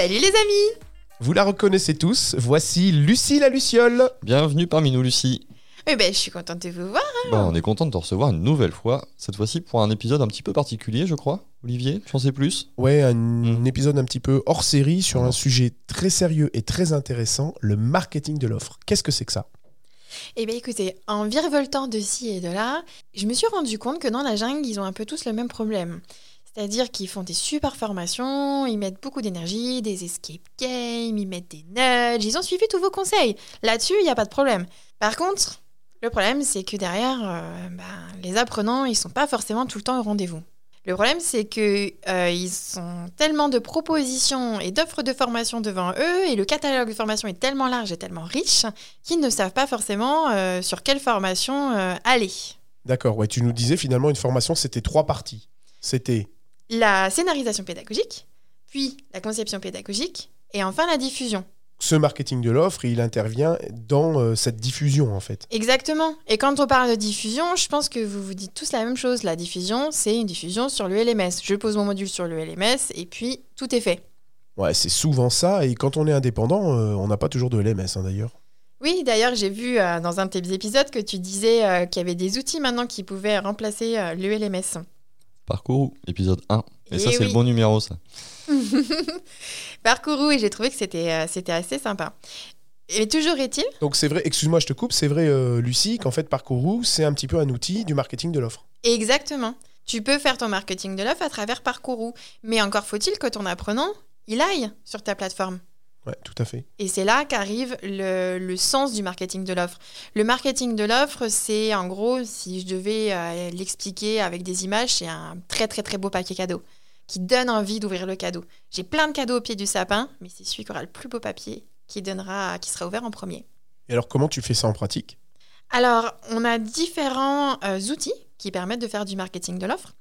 Salut les amis Vous la reconnaissez tous, voici Lucie la Luciole. Bienvenue parmi nous, Lucie. Eh ben, je suis contente de vous voir. Bah, on est content de te recevoir une nouvelle fois, cette fois-ci pour un épisode un petit peu particulier, je crois. Olivier, tu en sais plus? Ouais, un Mm. épisode un petit peu hors série sur un sujet très sérieux et très intéressant, le marketing de l'offre. Qu'est-ce que c'est que ça? Eh bien, écoutez, en virevoltant de ci et de là, je me suis rendu compte que dans la jungle, ils ont un peu tous le même problème. C'est-à-dire qu'ils font des super formations, ils mettent beaucoup d'énergie, des escape games, ils mettent des nudges, ils ont suivi tous vos conseils. Là-dessus, il n'y a pas de problème. Par contre, le problème, c'est que derrière, euh, ben, les apprenants, ils sont pas forcément tout le temps au rendez-vous. Le problème, c'est que euh, ont tellement de propositions et d'offres de formation devant eux, et le catalogue de formation est tellement large et tellement riche qu'ils ne savent pas forcément euh, sur quelle formation euh, aller. D'accord, ouais, tu nous disais finalement une formation, c'était trois parties. C'était La scénarisation pédagogique, puis la conception pédagogique, et enfin la diffusion. ce marketing de l'offre, il intervient dans euh, cette diffusion en fait. Exactement. Et quand on parle de diffusion, je pense que vous vous dites tous la même chose. La diffusion, c'est une diffusion sur le LMS. Je pose mon module sur le LMS et puis tout est fait. Ouais, c'est souvent ça, et quand on est indépendant, euh, on n'a pas toujours de LMS hein, d'ailleurs. Oui, d'ailleurs, j'ai vu euh, dans un de tes épisodes que tu disais qu'il y avait des outils maintenant qui pouvaient remplacer le LMS. Parcours, épisode 1. Et, Eh ça, c'est le bon numéro, ça. Parcourou, et j'ai trouvé que c'était euh, c'était assez sympa. Et toujours est-il Donc c'est vrai, excuse-moi, je te coupe, c'est vrai, euh, Lucie, qu'en fait Parcourou, c'est un petit peu un outil du marketing de l'offre. Exactement. Tu peux faire ton marketing de l'offre à travers Parcourou. Mais encore faut-il que ton apprenant, il aille sur ta plateforme. Ouais, tout à fait. Et c'est là qu'arrive le, le sens du marketing de l'offre. Le marketing de l'offre, c'est en gros, si je devais euh, l'expliquer avec des images, c'est un très très très beau papier cadeau qui donne envie d'ouvrir le cadeau. J'ai plein de cadeaux au pied du sapin, mais c'est celui qui aura le plus beau papier qui donnera, qui sera ouvert en premier. Et alors comment tu fais ça en pratique? Alors, on a différents euh, outils qui permettent de faire du marketing de l'offre.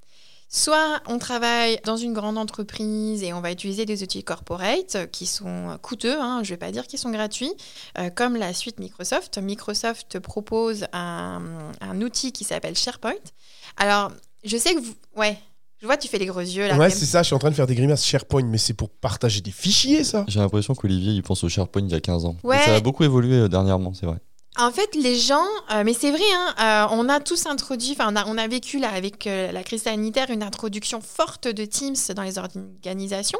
Soit on travaille dans une grande entreprise et on va utiliser des outils corporate qui sont coûteux, hein, je ne vais pas dire qu'ils sont gratuits, euh, comme la suite Microsoft. Microsoft propose un, un outil qui s'appelle SharePoint. Alors, je sais que vous... Ouais, je vois, tu fais les gros yeux là. Ouais, c'est ça, je suis en train de faire des grimaces SharePoint, mais c'est pour partager des fichiers ça J'ai l'impression qu'Olivier, il pense au SharePoint il y a 15 ans. Ouais. Et ça a beaucoup évolué euh, dernièrement, c'est vrai. En fait, les gens, euh, mais c'est vrai, hein, euh, on a tous introduit, enfin, on a, on a vécu là avec euh, la crise sanitaire une introduction forte de Teams dans les organisations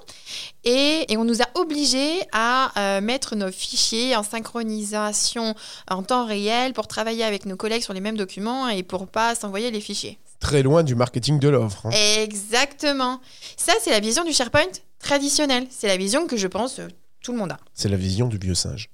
et, et on nous a obligés à mettre nos fichiers en synchronisation en temps réel pour travailler avec nos collègues sur les mêmes documents et pour pas s'envoyer les fichiers. Très loin du marketing de l'offre. hein. Exactement. Ça, c'est la vision du SharePoint traditionnel. C'est la vision que je pense tout le monde a. C'est la vision du vieux singe.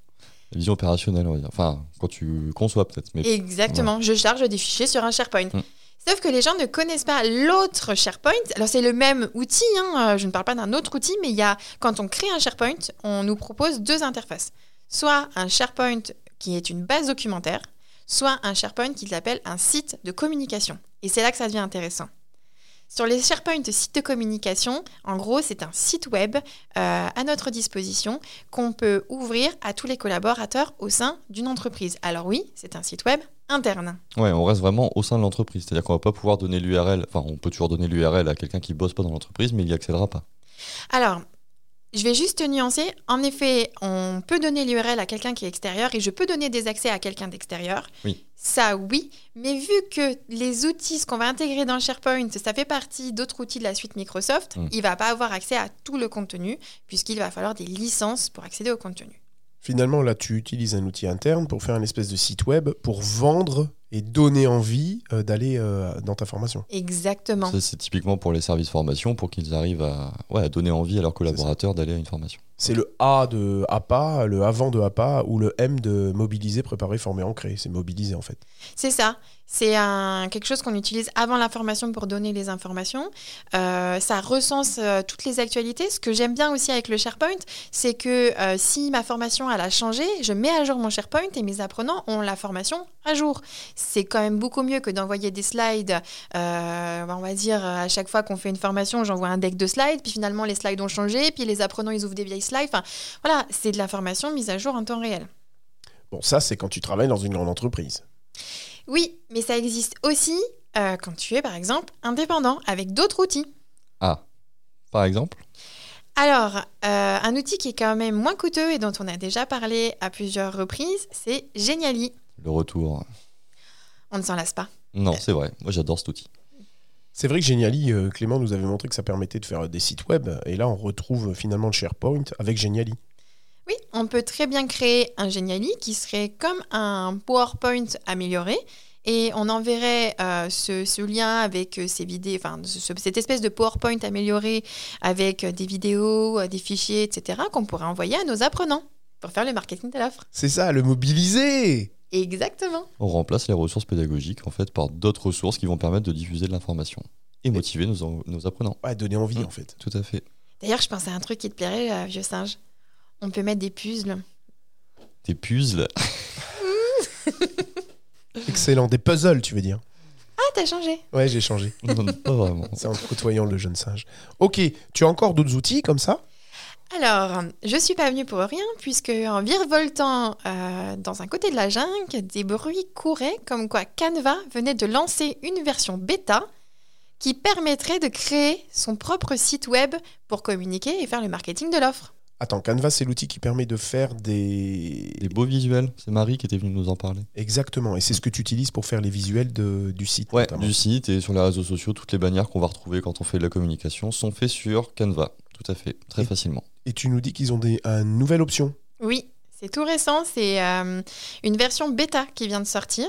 La vision opérationnelle, on va dire. Enfin, quand tu conçois peut-être. Mais Exactement. Je charge des fichiers sur un SharePoint. Mm. Sauf que les gens ne connaissent pas l'autre SharePoint. Alors c'est le même outil, hein, euh, je ne parle pas d'un autre outil, mais il y a, quand on crée un SharePoint, on nous propose deux interfaces. Soit un SharePoint qui est une base documentaire, soit un SharePoint qui s'appelle un site de communication. Et c'est là que ça devient intéressant. Sur les SharePoint sites de communication, en gros, c'est un site web euh, à notre disposition qu'on peut ouvrir à tous les collaborateurs au sein d'une entreprise. Alors oui, c'est un site web interne. ouais, on reste vraiment au sein de l'entreprise. C'est-à-dire qu'on va pas pouvoir donner l'URL. Enfin, on peut toujours donner l'URL à quelqu'un qui bosse pas dans l'entreprise, mais il y accédera pas. Alors, je vais juste te nuancer. En effet, on peut donner l'URL à quelqu'un qui est extérieur et je peux donner des accès à quelqu'un d'extérieur. Oui. Ça, oui. Mais vu que les outils, ce qu'on va intégrer dans SharePoint, ça fait partie d'autres outils de la suite Microsoft, Mm. il va pas avoir accès à tout le contenu puisqu'il va falloir des licences pour accéder au contenu. Finalement, là, tu utilises un outil interne pour faire une espèce de site web pour vendre et donner envie euh, d'aller euh, dans ta formation. Exactement. Ça, c'est typiquement pour les services formation, pour qu'ils arrivent à, ouais, à donner envie à leurs collaborateurs d'aller à une formation. C'est le A de APA, le avant de APA ou le M de mobiliser, préparer, former, ancrer. C'est mobiliser en fait. C'est ça. C'est un, quelque chose qu'on utilise avant la formation pour donner les informations. Euh, ça recense euh, toutes les actualités. Ce que j'aime bien aussi avec le SharePoint, c'est que euh, si ma formation elle a changé, je mets à jour mon SharePoint et mes apprenants ont la formation à jour. C'est quand même beaucoup mieux que d'envoyer des slides. euh, on va dire à chaque fois qu'on fait une formation, j'envoie un deck de slides, puis finalement les slides ont changé, puis les apprenants ils ouvrent des vieilles slides. Enfin, voilà, c'est de la formation mise à jour en temps réel. Bon, ça, c'est quand tu travailles dans une grande entreprise. Oui, mais ça existe aussi euh, quand tu es, par exemple, indépendant avec d'autres outils. Ah, par exemple? Alors, euh, un outil qui est quand même moins coûteux et dont on a déjà parlé à plusieurs reprises, c'est Geniali. Le retour. On ne s'en lasse pas. Non, c'est vrai. Moi, j'adore cet outil. C'est vrai que Geniali, euh, Clément nous avait montré que ça permettait de faire des sites web. Et là, on retrouve finalement le SharePoint avec Geniali. Oui, on peut très bien créer un Geniali qui serait comme un PowerPoint amélioré. Et on enverrait euh, ce, ce lien avec euh, ces vidéos, enfin ce- cette espèce de PowerPoint amélioré avec euh, des vidéos, euh, des fichiers, etc. qu'on pourrait envoyer à nos apprenants pour faire le marketing de l'offre. C'est ça, le mobiliser Exactement. On remplace les ressources pédagogiques en fait par d'autres ressources qui vont permettre de diffuser de l'information et motiver nos, en- nos apprenants. Ouais, donner envie Mm. en fait. Tout à fait. D'ailleurs, je pense à un truc qui te plairait, euh, vieux singe. On peut mettre des puzzles. Des puzzles. Excellent. Des puzzles, tu veux dire Ah, t'as changé Ouais, j'ai changé. Non, pas vraiment. C'est en côtoyant le jeune singe. Ok, tu as encore d'autres outils comme ça? Alors, je suis pas venue pour rien, puisque en virevoltant euh, dans un côté de la jungle, des bruits couraient comme quoi Canva venait de lancer une version bêta qui permettrait de créer son propre site web pour communiquer et faire le marketing de l'offre. Attends, Canva, c'est l'outil qui permet de faire des... Des beaux visuels. C'est Marie qui était venue nous en parler. Exactement, et c'est ce que tu utilises pour faire les visuels de- du site. Ouais, notamment. du site et sur les réseaux sociaux, toutes les bannières qu'on va retrouver quand on fait de la communication sont faites sur Canva. Tout à fait, très Et- facilement. Et tu nous dis qu'ils ont des, une nouvelle option. Oui, c'est tout récent, c'est euh, une version bêta qui vient de sortir.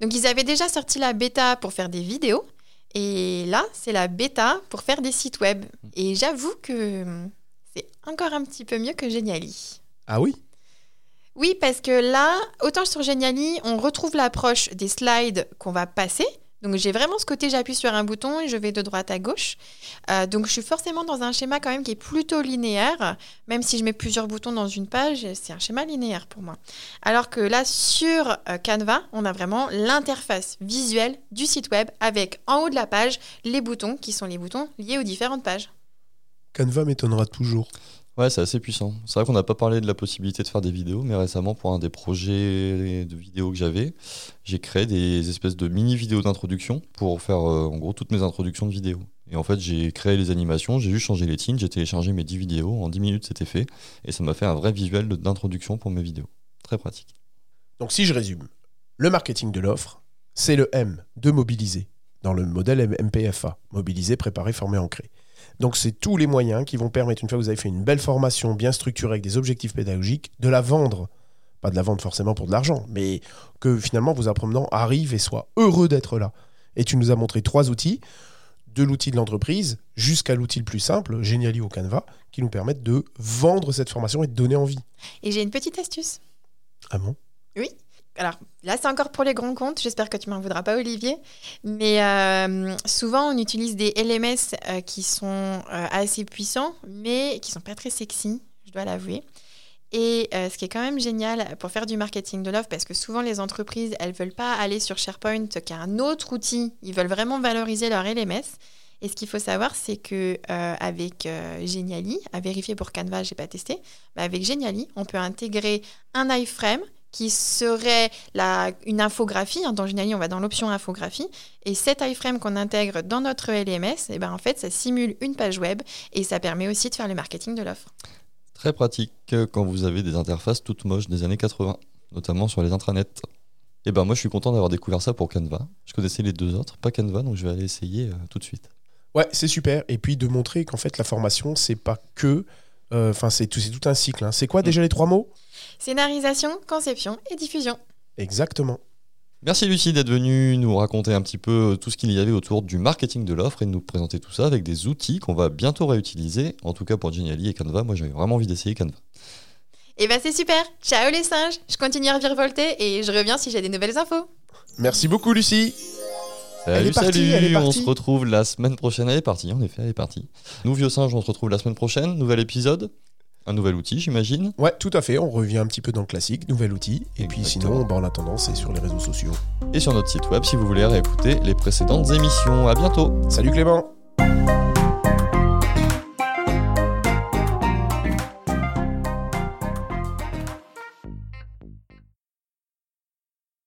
Donc ils avaient déjà sorti la bêta pour faire des vidéos, et là c'est la bêta pour faire des sites web. Et j'avoue que hum, c'est encore un petit peu mieux que Geniali. Ah oui? Oui, parce que là, autant sur Geniali, on retrouve l'approche des slides qu'on va passer. Donc j'ai vraiment ce côté, j'appuie sur un bouton et je vais de droite à gauche. Euh, donc je suis forcément dans un schéma quand même qui est plutôt linéaire. Même si je mets plusieurs boutons dans une page, c'est un schéma linéaire pour moi. Alors que là, sur euh, Canva, on a vraiment l'interface visuelle du site web avec en haut de la page les boutons qui sont les boutons liés aux différentes pages. Canva m'étonnera toujours. Ouais, c'est assez puissant. C'est vrai qu'on n'a pas parlé de la possibilité de faire des vidéos, mais récemment, pour un des projets de vidéos que j'avais, j'ai créé des espèces de mini vidéos d'introduction pour faire euh, en gros toutes mes introductions de vidéos. Et en fait, j'ai créé les animations, j'ai juste changé les teams, j'ai téléchargé mes 10 vidéos, en 10 minutes c'était fait, et ça m'a fait un vrai visuel d'introduction pour mes vidéos. Très pratique. Donc si je résume, le marketing de l'offre, c'est le M de mobiliser, dans le modèle MPFA, mobiliser, préparer, former, ancrer. Donc c'est tous les moyens qui vont permettre, une fois que vous avez fait une belle formation bien structurée avec des objectifs pédagogiques, de la vendre. Pas de la vendre forcément pour de l'argent, mais que finalement vos apprenants arrivent et soient heureux d'être là. Et tu nous as montré trois outils, de l'outil de l'entreprise jusqu'à l'outil le plus simple, Geniali au Canva, qui nous permettent de vendre cette formation et de donner envie. Et j'ai une petite astuce. Ah bon? Alors là, c'est encore pour les grands comptes. J'espère que tu m'en voudras pas, Olivier. Mais euh, souvent, on utilise des LMS euh, qui sont euh, assez puissants, mais qui sont pas très sexy, je dois l'avouer. Et ce qui est quand même génial pour faire du marketing de l'offre, parce que souvent les entreprises, elles veulent pas aller sur SharePoint, qui est un autre outil. Ils veulent vraiment valoriser leur LMS. Et ce qu'il faut savoir, c'est que avec Geniali, à vérifier pour Canva, j'ai pas testé, avec Geniali, on peut intégrer un iframe qui serait la, une infographie. hein, Dans Geniali, on va dans l'option infographie. Et cet iframe qu'on intègre dans notre LMS, eh ben, en fait, ça simule une page web et ça permet aussi de faire le marketing de l'offre. Très pratique quand vous avez des interfaces toutes moches des années 80, notamment sur les intranets. Et ben moi je suis content d'avoir découvert ça pour Canva. Je connaissais les deux autres, pas Canva, donc je vais aller essayer euh, tout de suite. Ouais, c'est super. Et puis de montrer qu'en fait, la formation, c'est pas que. Euh, Enfin, c'est tout, c'est tout un cycle. hein. C'est quoi déjà les trois mots? Scénarisation, conception et diffusion. Exactement. Merci Lucie d'être venue nous raconter un petit peu tout ce qu'il y avait autour du marketing de l'offre et de nous présenter tout ça avec des outils qu'on va bientôt réutiliser. En tout cas pour Geniali et Canva, moi j'avais vraiment envie d'essayer Canva. Et ben c'est super. Ciao les singes. Je continue à revirevolter et je reviens si j'ai des nouvelles infos. Merci beaucoup, Lucie. Salut, Elle est partie, salut, elle est on se retrouve la semaine prochaine. Elle est partie, en effet, elle est partie. Nous, vieux singes, on se retrouve la semaine prochaine. Nouvel épisode, un nouvel outil, j'imagine. Ouais, tout à fait. On revient un petit peu dans le classique, nouvel outil. Et puis sinon, bah, en attendant, c'est sur les réseaux sociaux. Et sur notre site web si vous voulez réécouter les précédentes émissions. À bientôt! Salut Clément